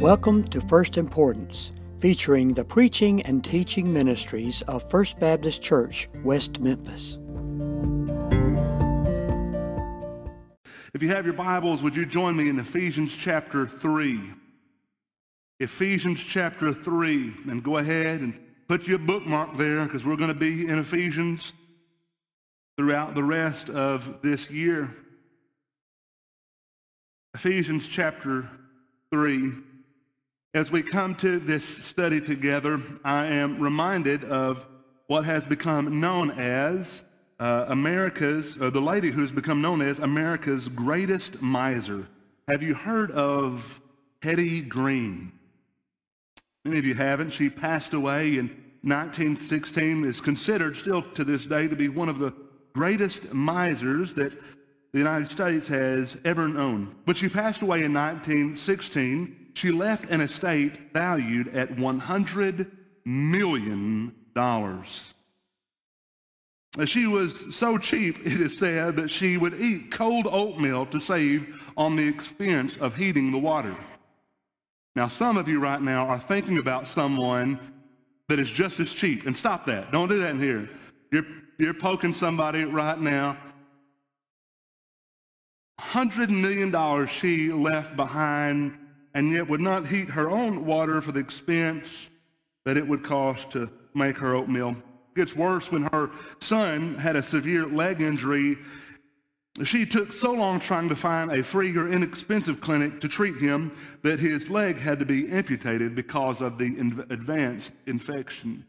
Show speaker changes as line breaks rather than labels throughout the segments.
Welcome to First Importance, featuring the preaching and teaching ministries of First Baptist Church, West Memphis.
If you have your Bibles, would you join me in Ephesians chapter 3? Ephesians chapter 3, and go ahead and put your bookmark there because we're going to be in Ephesians throughout the rest of this year. Ephesians chapter 3. As we come to this study together, I am reminded of what has become known as uh, America's, uh, the lady who's become known as America's greatest miser. Have you heard of Hetty Green? Many of you haven't. She passed away in 1916, is considered still to this day to be one of the greatest misers that the United States has ever known. But she passed away in 1916 she left an estate valued at $100 million. She was so cheap, it is said, that she would eat cold oatmeal to save on the expense of heating the water. Now, some of you right now are thinking about someone that is just as cheap. And stop that. Don't do that in here. You're, you're poking somebody right now. $100 million she left behind and yet would not heat her own water for the expense that it would cost to make her oatmeal. It gets worse when her son had a severe leg injury. She took so long trying to find a free or inexpensive clinic to treat him that his leg had to be amputated because of the advanced infection.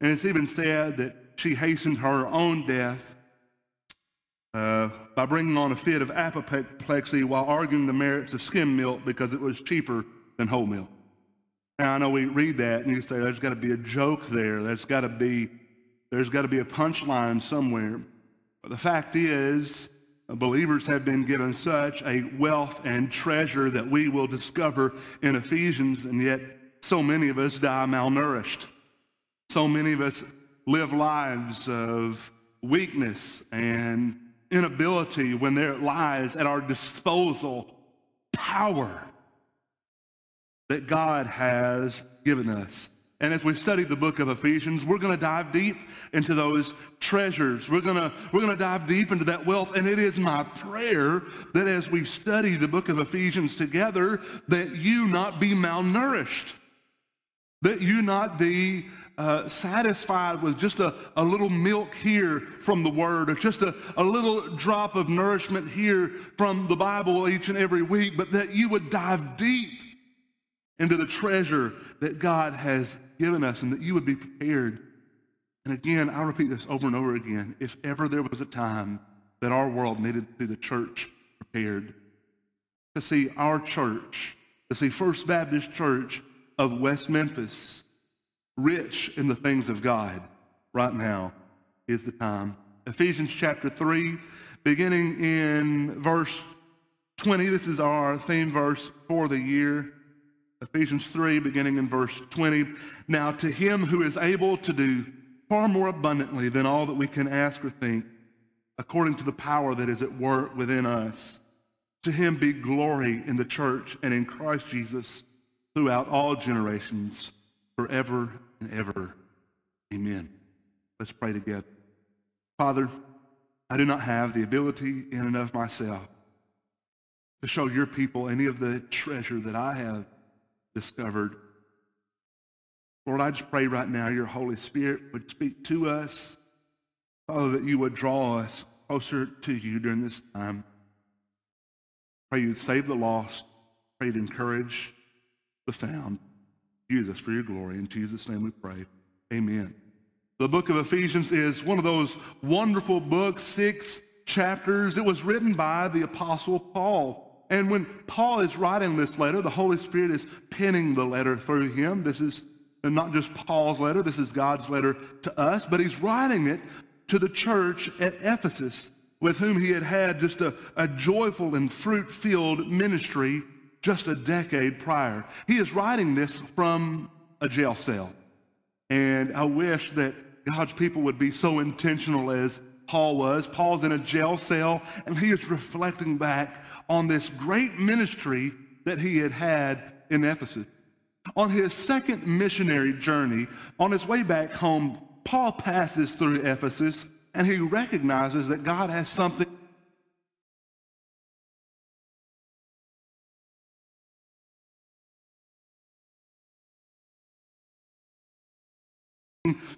And it's even said that she hastened her own death uh, by bringing on a fit of apoplexy while arguing the merits of skim milk because it was cheaper than whole milk. Now I know we read that and you say there's got to be a joke there. There's got to be there's got to be a punchline somewhere. But the fact is, believers have been given such a wealth and treasure that we will discover in Ephesians, and yet so many of us die malnourished. So many of us live lives of weakness and inability when there lies at our disposal power that God has given us. And as we study the book of Ephesians, we're going to dive deep into those treasures. We're going to we're going to dive deep into that wealth and it is my prayer that as we study the book of Ephesians together that you not be malnourished. That you not be uh, satisfied with just a, a little milk here from the Word, or just a, a little drop of nourishment here from the Bible each and every week, but that you would dive deep into the treasure that God has given us and that you would be prepared. And again, I'll repeat this over and over again. If ever there was a time that our world needed to see the church prepared, to see our church, to see First Baptist Church of West Memphis rich in the things of God, right now is the time. Ephesians chapter 3, beginning in verse 20. This is our theme verse for the year. Ephesians 3, beginning in verse 20. Now, to him who is able to do far more abundantly than all that we can ask or think, according to the power that is at work within us, to him be glory in the church and in Christ Jesus throughout all generations, forever and ever. Amen. Let's pray together. Father, I do not have the ability in and of myself to show your people any of the treasure that I have discovered. Lord, I just pray right now your Holy Spirit would speak to us. Father, that you would draw us closer to you during this time. Pray you'd save the lost. Pray you'd encourage the found. Use us for your glory. In Jesus' name we pray. Amen. The book of Ephesians is one of those wonderful books, six chapters. It was written by the Apostle Paul. And when Paul is writing this letter, the Holy Spirit is penning the letter through him. This is not just Paul's letter, this is God's letter to us, but he's writing it to the church at Ephesus, with whom he had had just a, a joyful and fruit filled ministry just a decade prior. He is writing this from a jail cell. And I wish that God's people would be so intentional as Paul was. Paul's in a jail cell and he is reflecting back on this great ministry that he had had in Ephesus. On his second missionary journey, on his way back home, Paul passes through Ephesus and he recognizes that God has something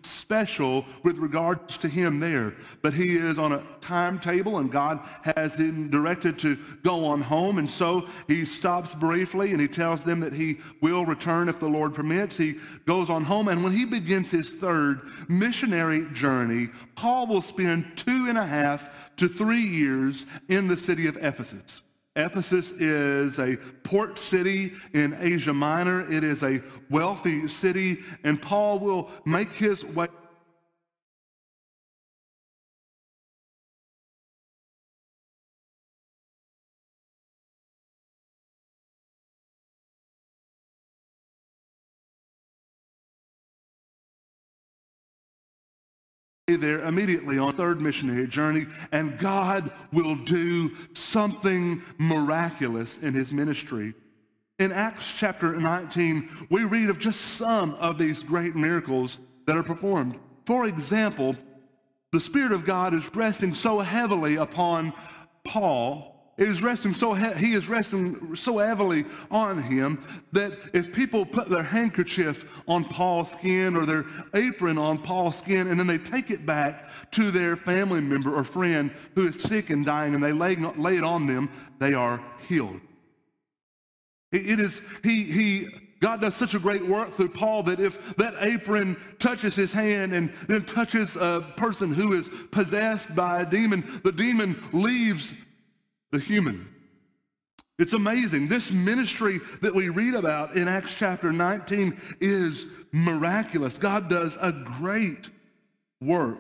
special with regards to him there. But he is on a timetable, and God has him directed to go on home. And so he stops briefly and he tells them that he will return if the Lord permits. He goes on home, and when he begins his third missionary journey, Paul will spend two and a half to three years in the city of Ephesus. Ephesus is a port city in Asia Minor. It is a wealthy city, and Paul will make his way there immediately on third missionary journey and God will do something miraculous in his ministry. In Acts chapter 19, we read of just some of these great miracles that are performed. For example, the Spirit of God is resting so heavily upon Paul is resting so he-, is resting so heavily on him that if people put their handkerchief on Paul's skin or their apron on Paul's skin and then they take it back to their family member or friend who is sick and dying and they lay, lay it on them, they are healed. it, it is he he God does such a great work through Paul that if that apron touches his hand and then touches a person who is possessed by a demon, the demon leaves the human. It's amazing. This ministry that we read about in Acts chapter 19 is miraculous. God does a great work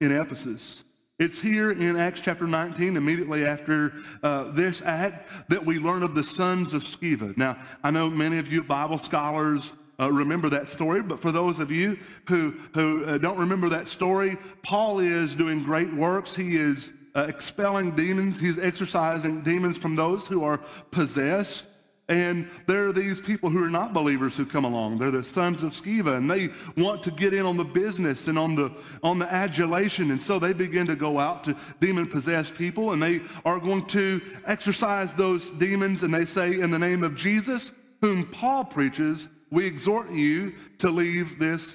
in Ephesus. It's here in Acts chapter 19, immediately after uh, this act, that we learn of the sons of Sceva. Now, I know many of you Bible scholars uh, remember that story, but for those of you who, who uh, don't remember that story, Paul is doing great works. He is uh, expelling demons. He's exorcising demons from those who are possessed. And there are these people who are not believers who come along. They're the sons of Sceva, and they want to get in on the business and on the on the adulation. And so they begin to go out to demon-possessed people, and they are going to exorcise those demons. And they say, "In the name of Jesus, whom Paul preaches, we exhort you to leave this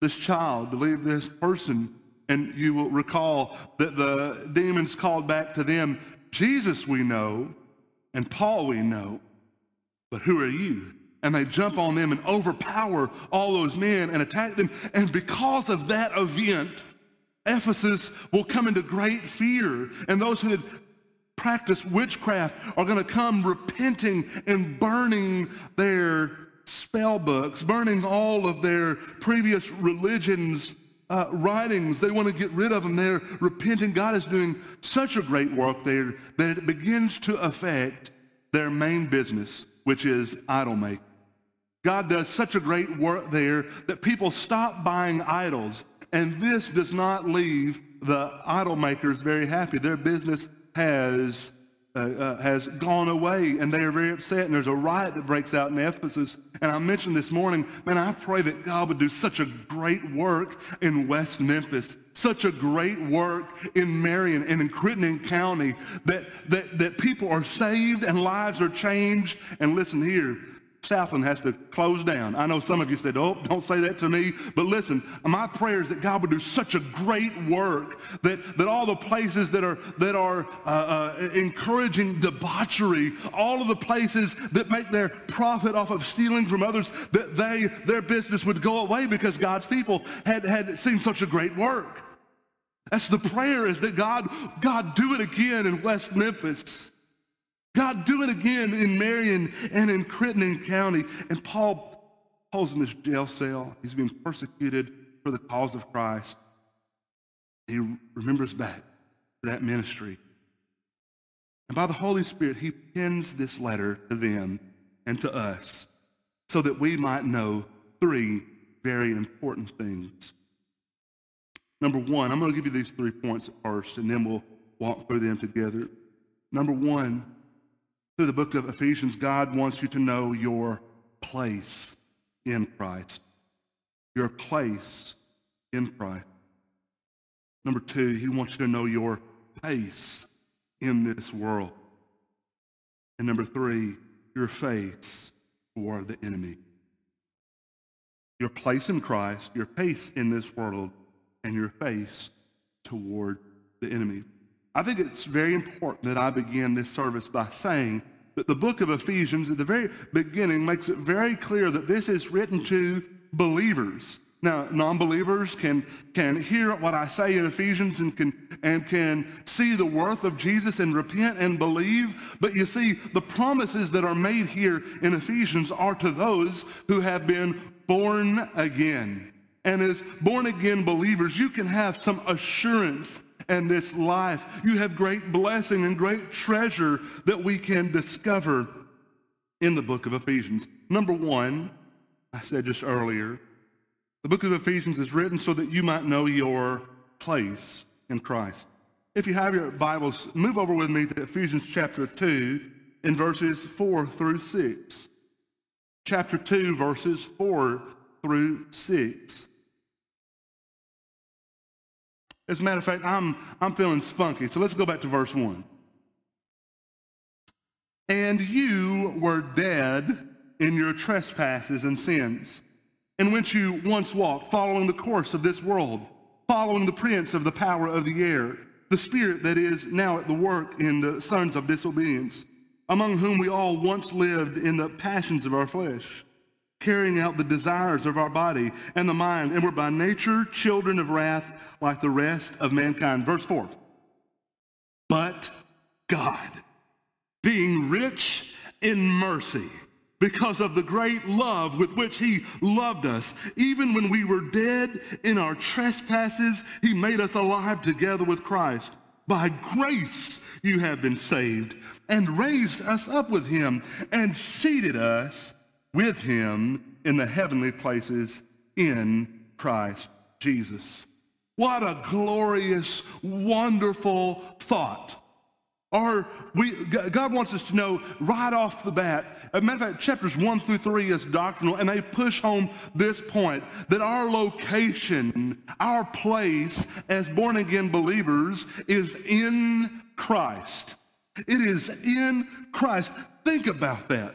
this child, to leave this person." And you will recall that the demons called back to them, Jesus we know, and Paul we know, but who are you? And they jump on them and overpower all those men and attack them. And because of that event, Ephesus will come into great fear. And those who had practiced witchcraft are going to come repenting and burning their spell books, burning all of their previous religions uh, writings. They want to get rid of them. They're repenting. God is doing such a great work there that it begins to affect their main business, which is idol making. God does such a great work there that people stop buying idols, and this does not leave the idol makers very happy. Their business has uh, uh, has gone away and they are very upset. And there's a riot that breaks out in Ephesus. And I mentioned this morning, man, I pray that God would do such a great work in West Memphis, such a great work in Marion and in Crittenden County, that, that, that people are saved and lives are changed. And listen here, Southland has to close down. I know some of you said, Oh, don't say that to me. But listen, my prayer is that God would do such a great work that, that all the places that are, that are uh, uh, encouraging debauchery, all of the places that make their profit off of stealing from others, that they, their business would go away because God's people had, had seen such a great work. That's the prayer is that God, God do it again in West Memphis. God, do it again in Marion and in Crittenden County. And Paul, Paul's in this jail cell. He's being persecuted for the cause of Christ. He remembers back that ministry. And by the Holy Spirit, he pens this letter to them and to us so that we might know three very important things. Number one, I'm going to give you these three points at first, and then we'll walk through them together. Number one, Through the book of Ephesians, God wants you to know your place in Christ. Your place in Christ. Number two, he wants you to know your place in this world. And number three, your face toward the enemy. Your place in Christ, your pace in this world, and your face toward the enemy. I think it's very important that I begin this service by saying that the book of Ephesians at the very beginning makes it very clear that this is written to believers. Now, non-believers can, can hear what I say in Ephesians and can, and can see the worth of Jesus and repent and believe. But you see, the promises that are made here in Ephesians are to those who have been born again. And as born again believers, you can have some assurance in this life. You have great blessing and great treasure that we can discover in the book of Ephesians. Number one, I said just earlier, the book of Ephesians is written so that you might know your place in Christ. If you have your Bibles, move over with me to Ephesians chapter 2 in verses 4 through 6. Chapter 2, verses 4 through 6. As a matter of fact, I'm, I'm feeling spunky, so let's go back to verse 1. And you were dead in your trespasses and sins in which you once walked, following the course of this world, following the prince of the power of the air, the spirit that is now at the work in the sons of disobedience, among whom we all once lived in the passions of our flesh, carrying out the desires of our body and the mind, and were by nature children of wrath like the rest of mankind. Verse 4. But God, being rich in mercy, because of the great love with which he loved us. Even when we were dead in our trespasses, he made us alive together with Christ. By grace you have been saved, and raised us up with him, and seated us with him in the heavenly places in Christ Jesus. What a glorious, wonderful thought or we, God wants us to know right off the bat. As a matter of fact, chapters one through three is doctrinal, and they push home this point that our location, our place as born again believers is in Christ. It is in Christ. Think about that.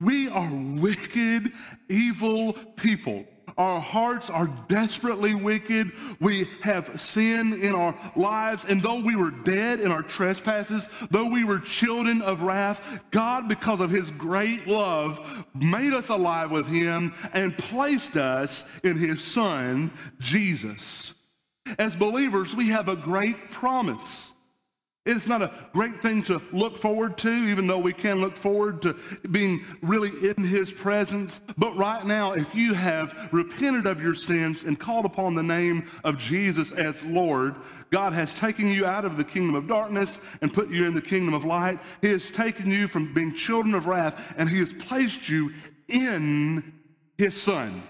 We are wicked, evil people. Our hearts are desperately wicked. We have sin in our lives. And though we were dead in our trespasses, though we were children of wrath, God, because of his great love, made us alive with him and placed us in his son, Jesus. As believers, we have a great promise. It's not a great thing to look forward to, even though we can look forward to being really in His presence. But right now, if you have repented of your sins and called upon the name of Jesus as Lord, God has taken you out of the kingdom of darkness and put you in the kingdom of light. He has taken you from being children of wrath and He has placed you in His Son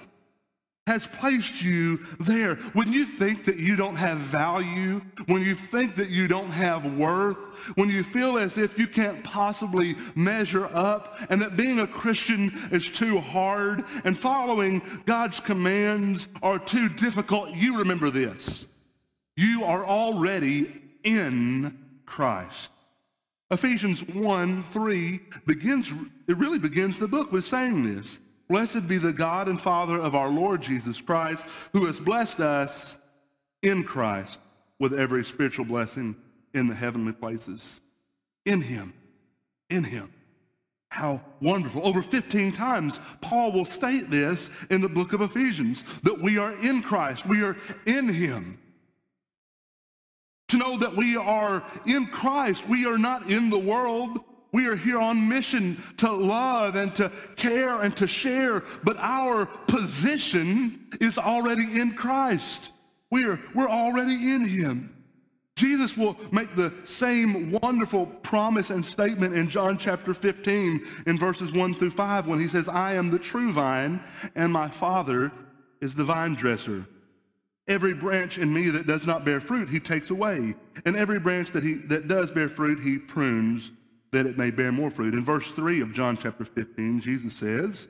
has placed you there. When you think that you don't have value, when you think that you don't have worth, when you feel as if you can't possibly measure up and that being a Christian is too hard and following God's commands are too difficult, you remember this. You are already in Christ. Ephesians 1 3 begins, it really begins the book with saying this. Blessed be the God and Father of our Lord Jesus Christ, who has blessed us in Christ with every spiritual blessing in the heavenly places. In Him. In Him. How wonderful. Over 15 times, Paul will state this in the book of Ephesians that we are in Christ, we are in Him. To know that we are in Christ, we are not in the world. We are here on mission to love and to care and to share, but our position is already in Christ. We're, we're already in Him. Jesus will make the same wonderful promise and statement in John chapter 15 in verses 1 through 5 when he says, I am the true vine, and my Father is the vine dresser. Every branch in me that does not bear fruit, he takes away. And every branch that, he, that does bear fruit, he prunes that it may bear more fruit. In verse 3 of John chapter 15, Jesus says,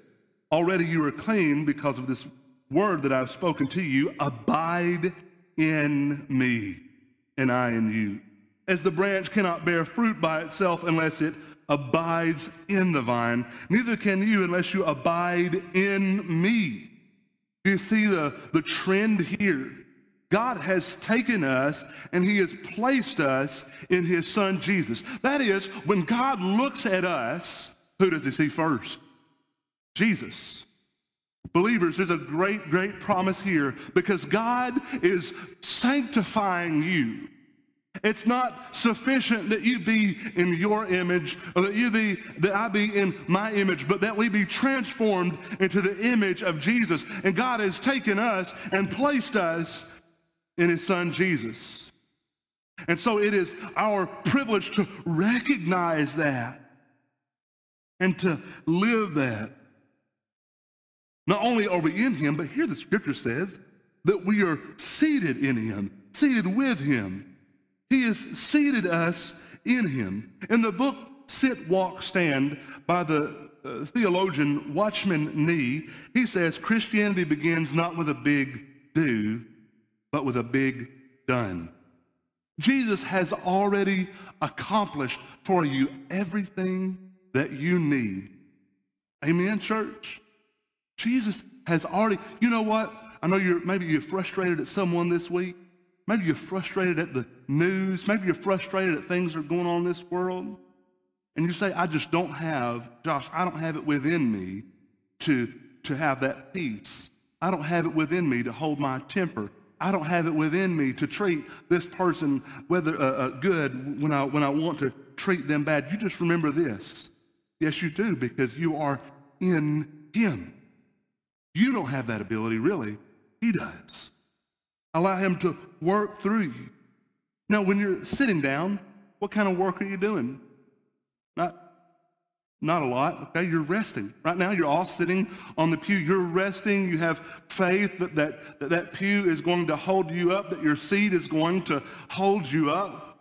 Already you are clean because of this word that I've spoken to you. Abide in me, and I in you. As the branch cannot bear fruit by itself unless it abides in the vine, neither can you unless you abide in me. You see the, the trend here. God has taken us and He has placed us in His Son Jesus. That is, when God looks at us, who does He see first? Jesus. Believers, there's a great, great promise here because God is sanctifying you. It's not sufficient that you be in your image or that you be that I be in my image, but that we be transformed into the image of Jesus. And God has taken us and placed us in his son Jesus. And so it is our privilege to recognize that and to live that. Not only are we in him, but here the scripture says that we are seated in him, seated with him. He has seated us in him. In the book Sit, Walk, Stand by the uh, theologian Watchman Nee, he says Christianity begins not with a big do, but with a big done. Jesus has already accomplished for you everything that you need. Amen, church? Jesus has already, you know what? I know you're maybe you're frustrated at someone this week. Maybe you're frustrated at the news. Maybe you're frustrated at things that are going on in this world. And you say, I just don't have, Josh, I don't have it within me to, to have that peace. I don't have it within me to hold my temper. I don't have it within me to treat this person whether uh, uh, good when I, when I want to treat them bad. You just remember this. Yes, you do, because you are in Him. You don't have that ability, really. He does. Allow Him to work through you. Now, when you're sitting down, what kind of work are you doing? Not not a lot, okay? You're resting. Right now, you're all sitting on the pew. You're resting. You have faith that that, that that pew is going to hold you up, that your seat is going to hold you up.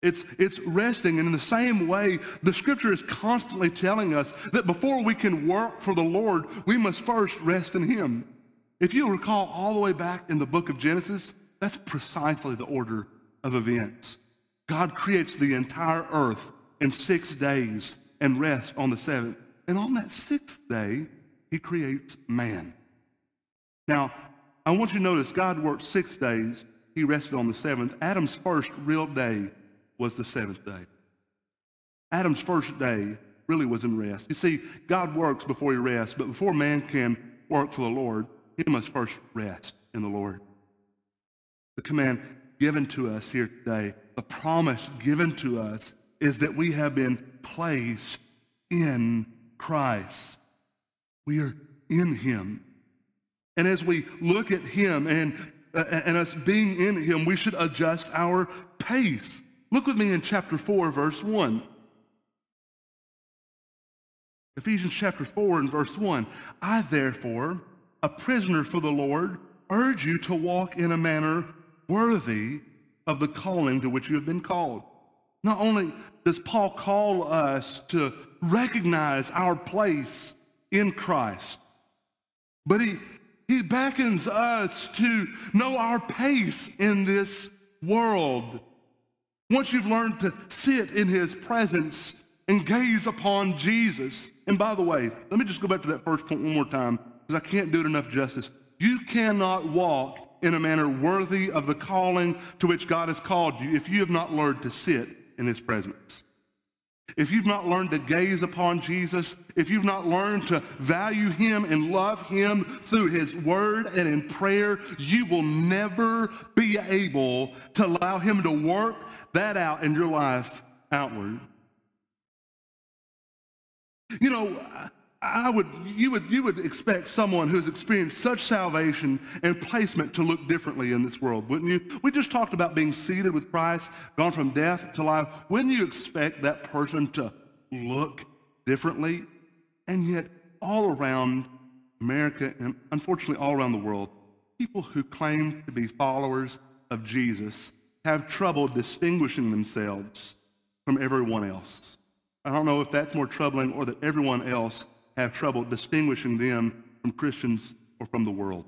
It's, it's resting. And in the same way, the scripture is constantly telling us that before we can work for the Lord, we must first rest in Him. If you recall all the way back in the book of Genesis, that's precisely the order of events. God creates the entire earth in six days and rest on the seventh. And on that sixth day, he creates man. Now, I want you to notice God worked six days. He rested on the seventh. Adam's first real day was the seventh day. Adam's first day really was in rest. You see, God works before he rests, but before man can work for the Lord, he must first rest in the Lord. The command given to us here today, the promise given to us is that we have been placed in Christ. We are in Him. And as we look at Him and, uh, and us being in Him, we should adjust our pace. Look with me in chapter 4, verse 1. Ephesians chapter 4 and verse 1. I, therefore, a prisoner for the Lord, urge you to walk in a manner worthy of the calling to which you have been called not only does Paul call us to recognize our place in Christ, but he, he beckons us to know our pace in this world. Once you've learned to sit in his presence and gaze upon Jesus, and by the way, let me just go back to that first point one more time because I can't do it enough justice. You cannot walk in a manner worthy of the calling to which God has called you if you have not learned to sit in his presence. If you've not learned to gaze upon Jesus, if you've not learned to value him and love him through his word and in prayer, you will never be able to allow him to work that out in your life outward. You know, I would, you would, you would expect someone who's experienced such salvation and placement to look differently in this world, wouldn't you? We just talked about being seated with Christ, gone from death to life. Wouldn't you expect that person to look differently? And yet, all around America and unfortunately all around the world, people who claim to be followers of Jesus have trouble distinguishing themselves from everyone else. I don't know if that's more troubling or that everyone else have trouble distinguishing them from Christians or from the world.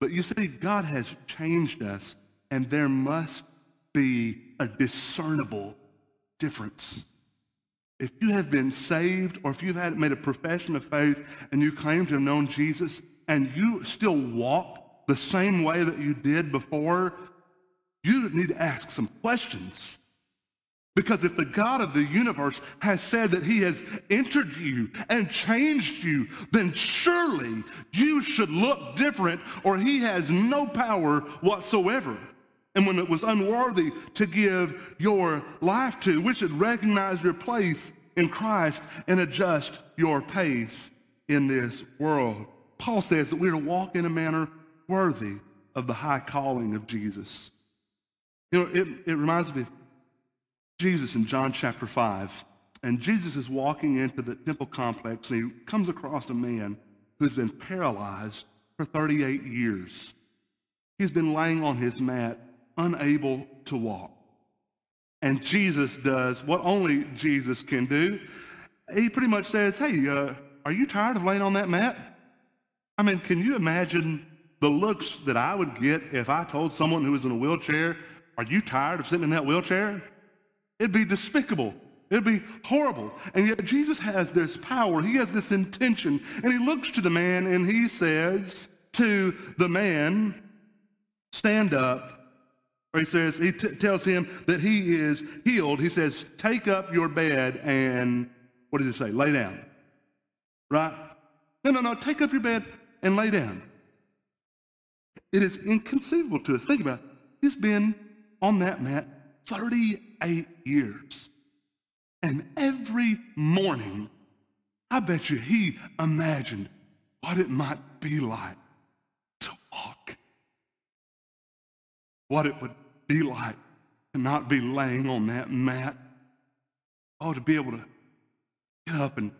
But you see, God has changed us, and there must be a discernible difference. If you have been saved or if you've had made a profession of faith and you claim to have known Jesus and you still walk the same way that you did before, you need to ask some questions. Because if the God of the universe has said that he has entered you and changed you, then surely you should look different or he has no power whatsoever. And when it was unworthy to give your life to, we should recognize your place in Christ and adjust your pace in this world. Paul says that we're to walk in a manner worthy of the high calling of Jesus. You know, it, it reminds me of Jesus in John chapter 5. And Jesus is walking into the temple complex and he comes across a man who's been paralyzed for 38 years. He's been laying on his mat, unable to walk. And Jesus does what only Jesus can do. He pretty much says, Hey, uh, are you tired of laying on that mat? I mean, can you imagine the looks that I would get if I told someone who was in a wheelchair, Are you tired of sitting in that wheelchair? It'd be despicable. It'd be horrible. And yet Jesus has this power, he has this intention. And he looks to the man and he says to the man, Stand up. Or he says, he t- tells him that he is healed. He says, Take up your bed and, what does he say? Lay down. Right? No, no, no. Take up your bed and lay down. It is inconceivable to us. Think about it. He's been on that mat 38 years. And every morning, I bet you he imagined what it might be like to walk. What it would be like to not be laying on that mat. Oh, to be able to get up and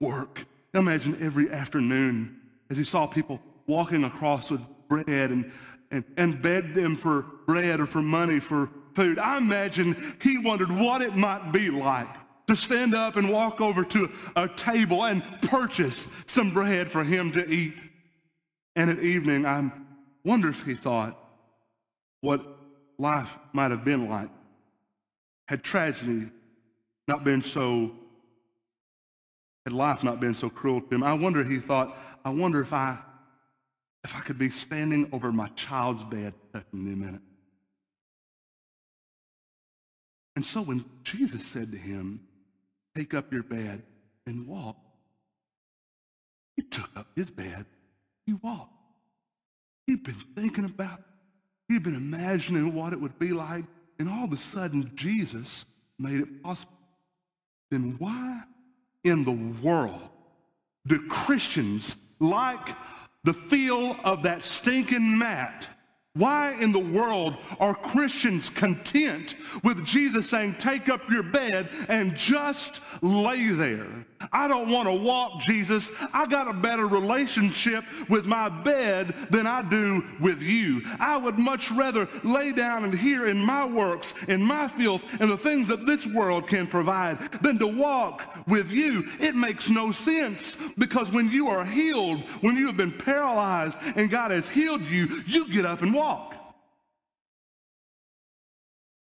work. Imagine every afternoon as he saw people walking across with bread and, and, and begged them for bread or for money for food. I imagine he wondered what it might be like to stand up and walk over to a table and purchase some bread for him to eat. And at evening, I wonder if he thought what life might have been like had tragedy not been so, had life not been so cruel to him. I wonder, he thought, I wonder if I, if I could be standing over my child's bed touching in it. And so when Jesus said to him, Take up your bed and walk, he took up his bed, he walked. He'd been thinking about. He'd been imagining what it would be like, and all of a sudden Jesus made it possible. Then why in the world do Christians like the feel of that stinking mat why in the world are Christians content with Jesus saying, Take up your bed and just lay there? I don't want to walk, Jesus. I got a better relationship with my bed than I do with you. I would much rather lay down and hear in my works, in my filth, and the things that this world can provide than to walk with you. It makes no sense because when you are healed, when you have been paralyzed and God has healed you, you get up and walk walk.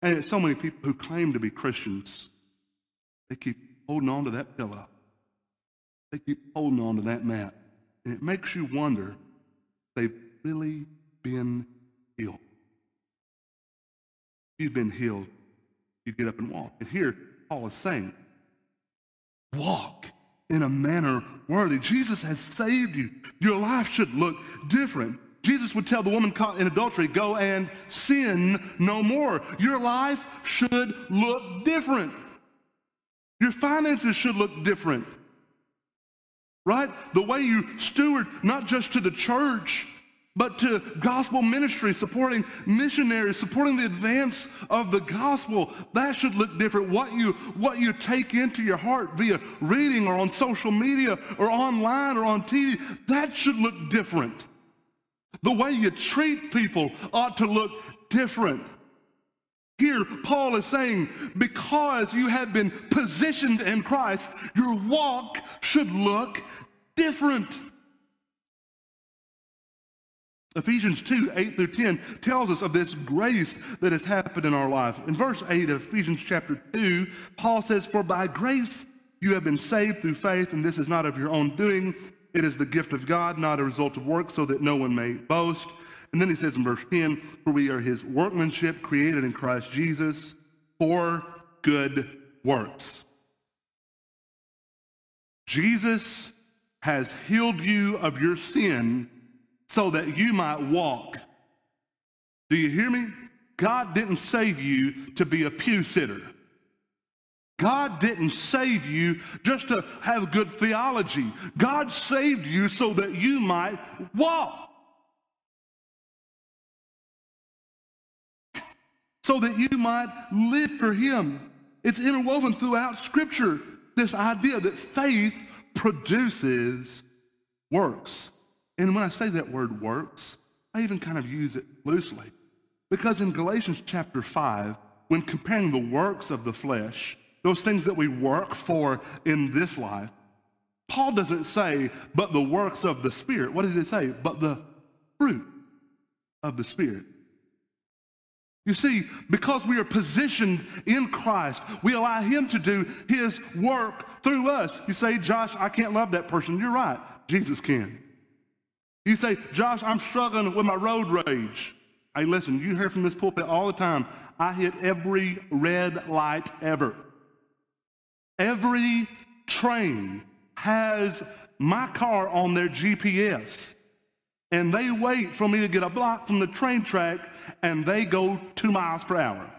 And so many people who claim to be Christians, they keep holding on to that pillow. They keep holding on to that mat. And it makes you wonder they've really been healed. You've been healed. You get up and walk. And here, Paul is saying, walk in a manner worthy. Jesus has saved you. Your life should look different. Jesus would tell the woman caught in adultery, go and sin no more. Your life should look different. Your finances should look different. Right? The way you steward not just to the church, but to gospel ministry, supporting missionaries, supporting the advance of the gospel. That should look different. What you, what you take into your heart via reading or on social media or online or on TV, that should look different. The way you treat people ought to look different. Here, Paul is saying, because you have been positioned in Christ, your walk should look different. Ephesians 2 8 through 10 tells us of this grace that has happened in our life. In verse 8 of Ephesians chapter 2, Paul says, For by grace you have been saved through faith, and this is not of your own doing. It is the gift of God, not a result of work, so that no one may boast. And then he says in verse 10, For we are his workmanship created in Christ Jesus for good works. Jesus has healed you of your sin so that you might walk. Do you hear me? God didn't save you to be a pew sitter. God didn't save you just to have good theology. God saved you so that you might walk. So that you might live for Him. It's interwoven throughout Scripture, this idea that faith produces works. And when I say that word works, I even kind of use it loosely. Because in Galatians chapter 5, when comparing the works of the flesh, those things that we work for in this life, Paul doesn't say, but the works of the Spirit. What does it say? But the fruit of the Spirit. You see, because we are positioned in Christ, we allow Him to do His work through us. You say, Josh, I can't love that person. You're right. Jesus can. You say, Josh, I'm struggling with my road rage. Hey, listen, you hear from this pulpit all the time. I hit every red light ever. Every train has my car on their GPS, and they wait for me to get a block from the train track, and they go two miles per hour.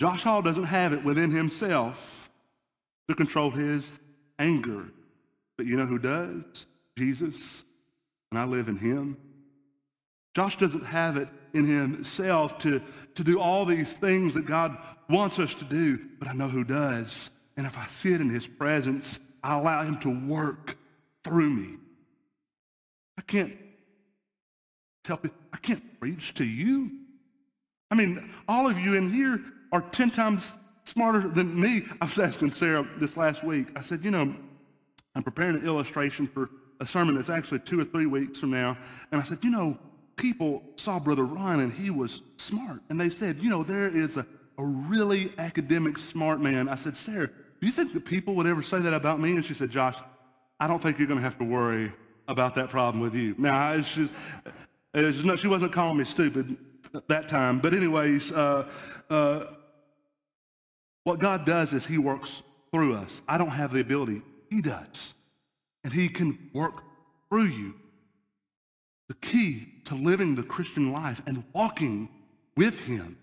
Josh Hall doesn't have it within himself to control his anger. But you know who does? Jesus, and I live in him. Josh doesn't have it in himself to, to do all these things that God wants us to do, but I know who does. And if I sit in his presence, I allow him to work through me. I can't tell people, I can't preach to you. I mean, all of you in here are 10 times smarter than me. I was asking Sarah this last week. I said, you know, I'm preparing an illustration for a sermon that's actually two or three weeks from now. And I said, you know, people saw Brother Ron and he was smart. And they said, you know, there is a, a really academic smart man. I said, Sarah, do you think that people would ever say that about me? And she said, Josh, I don't think you're going to have to worry about that problem with you. Now, just, not, she wasn't calling me stupid at that time. But, anyways, uh, uh, what God does is He works through us. I don't have the ability, He does and He can work through you. The key to living the Christian life and walking with Him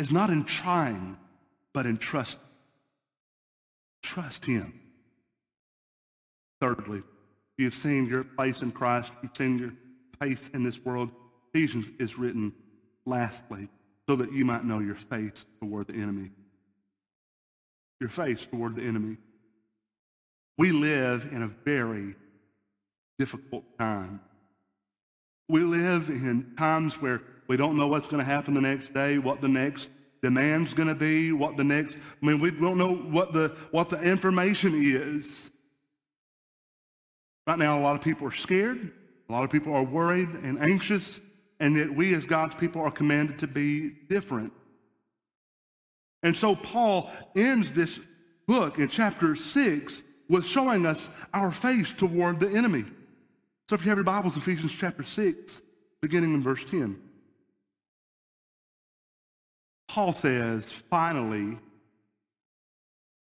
is not in trying, but in trust. Trust Him. Thirdly, you have seen your place in Christ, you've seen your place in this world. Ephesians is written lastly, so that you might know your face toward the enemy. Your face toward the enemy. We live in a very difficult time. We live in times where we don't know what's going to happen the next day, what the next demand's going to be, what the next, I mean, we don't know what the, what the information is. Right now, a lot of people are scared. A lot of people are worried and anxious, and yet we as God's people are commanded to be different. And so Paul ends this book in chapter 6 with showing us our face toward the enemy. So if you have your Bibles, Ephesians chapter 6, beginning in verse 10. Paul says, finally,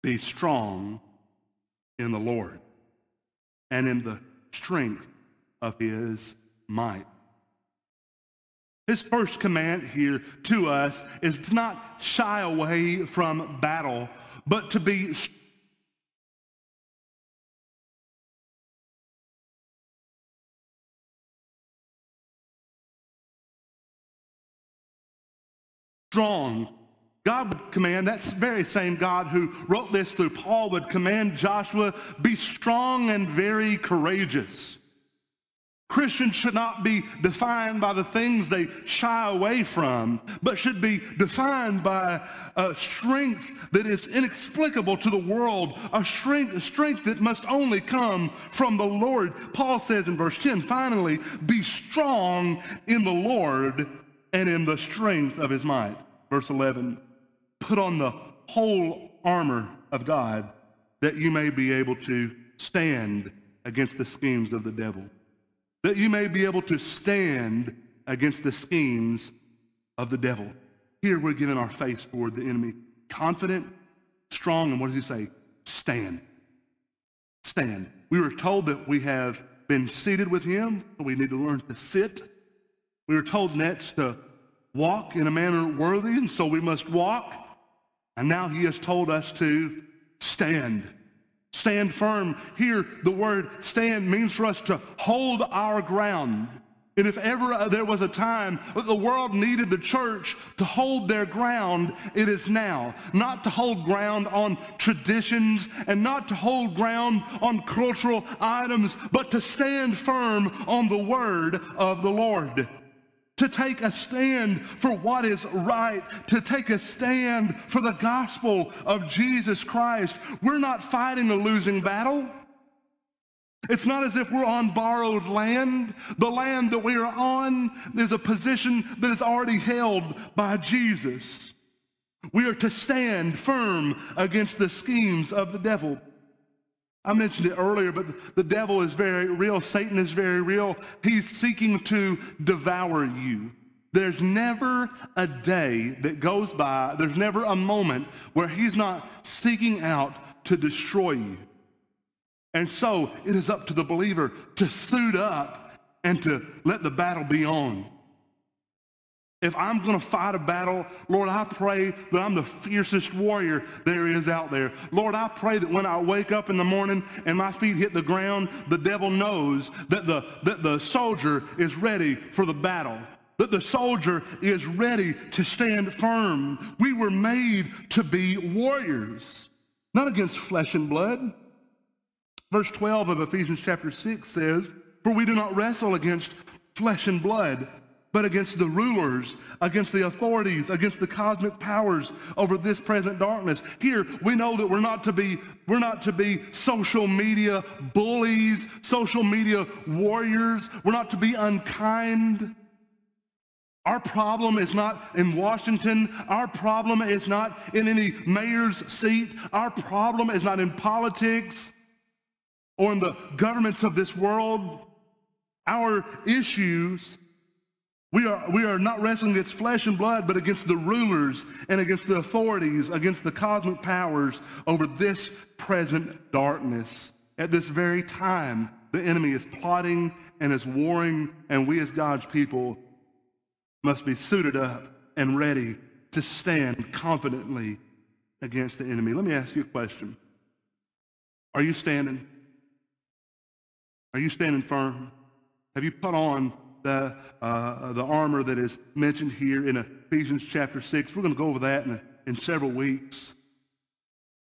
be strong in the Lord and in the strength of his might. His first command here to us is to not shy away from battle, but to be strong. God would command, that very same God who wrote this through Paul would command Joshua, be strong and very courageous. Christians should not be defined by the things they shy away from, but should be defined by a strength that is inexplicable to the world, a strength, a strength that must only come from the Lord. Paul says in verse 10, finally, be strong in the Lord and in the strength of his might. Verse 11, put on the whole armor of God that you may be able to stand against the schemes of the devil that you may be able to stand against the schemes of the devil. Here we're giving our face toward the enemy, confident, strong, and what does he say? Stand. Stand. We were told that we have been seated with him, so we need to learn to sit. We were told next to walk in a manner worthy, and so we must walk. And now he has told us to stand. Stand firm. Here, the word stand means for us to hold our ground. And if ever uh, there was a time that the world needed the church to hold their ground, it is now. Not to hold ground on traditions and not to hold ground on cultural items, but to stand firm on the word of the Lord to take a stand for what is right, to take a stand for the gospel of Jesus Christ. We're not fighting a losing battle. It's not as if we're on borrowed land. The land that we are on is a position that is already held by Jesus. We are to stand firm against the schemes of the devil. I mentioned it earlier, but the devil is very real. Satan is very real. He's seeking to devour you. There's never a day that goes by, there's never a moment where he's not seeking out to destroy you. And so it is up to the believer to suit up and to let the battle be on. If I'm going to fight a battle, Lord, I pray that I'm the fiercest warrior there is out there. Lord, I pray that when I wake up in the morning and my feet hit the ground, the devil knows that the, that the soldier is ready for the battle, that the soldier is ready to stand firm. We were made to be warriors, not against flesh and blood. Verse 12 of Ephesians chapter 6 says, For we do not wrestle against flesh and blood but against the rulers, against the authorities, against the cosmic powers over this present darkness. Here we know that we're not to be we're not to be social media bullies, social media warriors. We're not to be unkind. Our problem is not in Washington. Our problem is not in any mayor's seat. Our problem is not in politics or in the governments of this world. Our issues we are, we are not wrestling against flesh and blood, but against the rulers and against the authorities, against the cosmic powers over this present darkness. At this very time, the enemy is plotting and is warring, and we as God's people must be suited up and ready to stand confidently against the enemy. Let me ask you a question Are you standing? Are you standing firm? Have you put on the, uh, the armor that is mentioned here in Ephesians chapter 6. We're going to go over that in, in several weeks.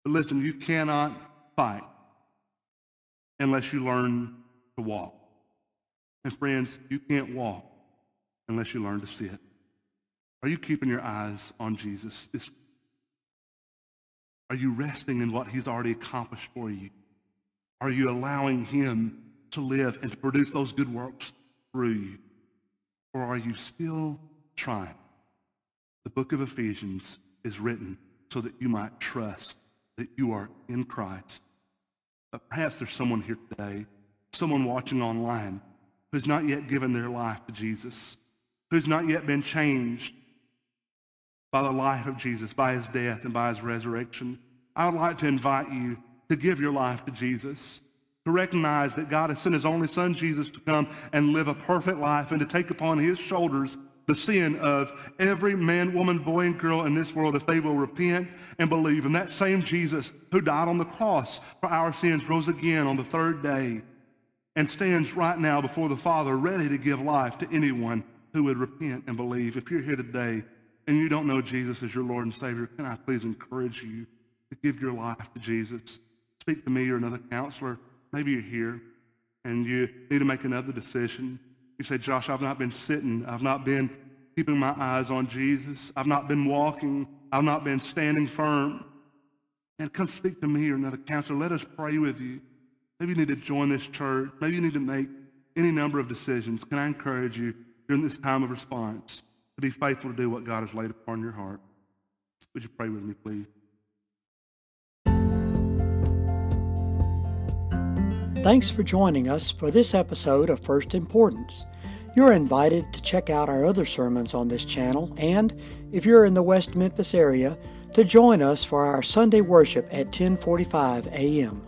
But listen, you cannot fight unless you learn to walk. And friends, you can't walk unless you learn to sit. Are you keeping your eyes on Jesus? This, are you resting in what he's already accomplished for you? Are you allowing him to live and to produce those good works through you? Or are you still trying? The book of Ephesians is written so that you might trust that you are in Christ. But perhaps there's someone here today, someone watching online, who's not yet given their life to Jesus, who's not yet been changed by the life of Jesus, by his death and by his resurrection. I would like to invite you to give your life to Jesus to recognize that God has sent his only son, Jesus, to come and live a perfect life and to take upon his shoulders the sin of every man, woman, boy, and girl in this world if they will repent and believe. And that same Jesus who died on the cross for our sins rose again on the third day and stands right now before the Father ready to give life to anyone who would repent and believe. If you're here today and you don't know Jesus as your Lord and Savior, can I please encourage you to give your life to Jesus? Speak to me or another counselor Maybe you're here and you need to make another decision. You say, Josh, I've not been sitting. I've not been keeping my eyes on Jesus. I've not been walking. I've not been standing firm. And come speak to me or another counselor. Let us pray with you. Maybe you need to join this church. Maybe you need to make any number of decisions. Can I encourage you during this time of response to be faithful to do what God has laid upon your heart? Would you pray with me, please?
Thanks for joining us for this episode of First Importance. You're invited to check out our other sermons on this channel, and if you're in the West Memphis area, to join us for our Sunday worship at 10:45 a.m.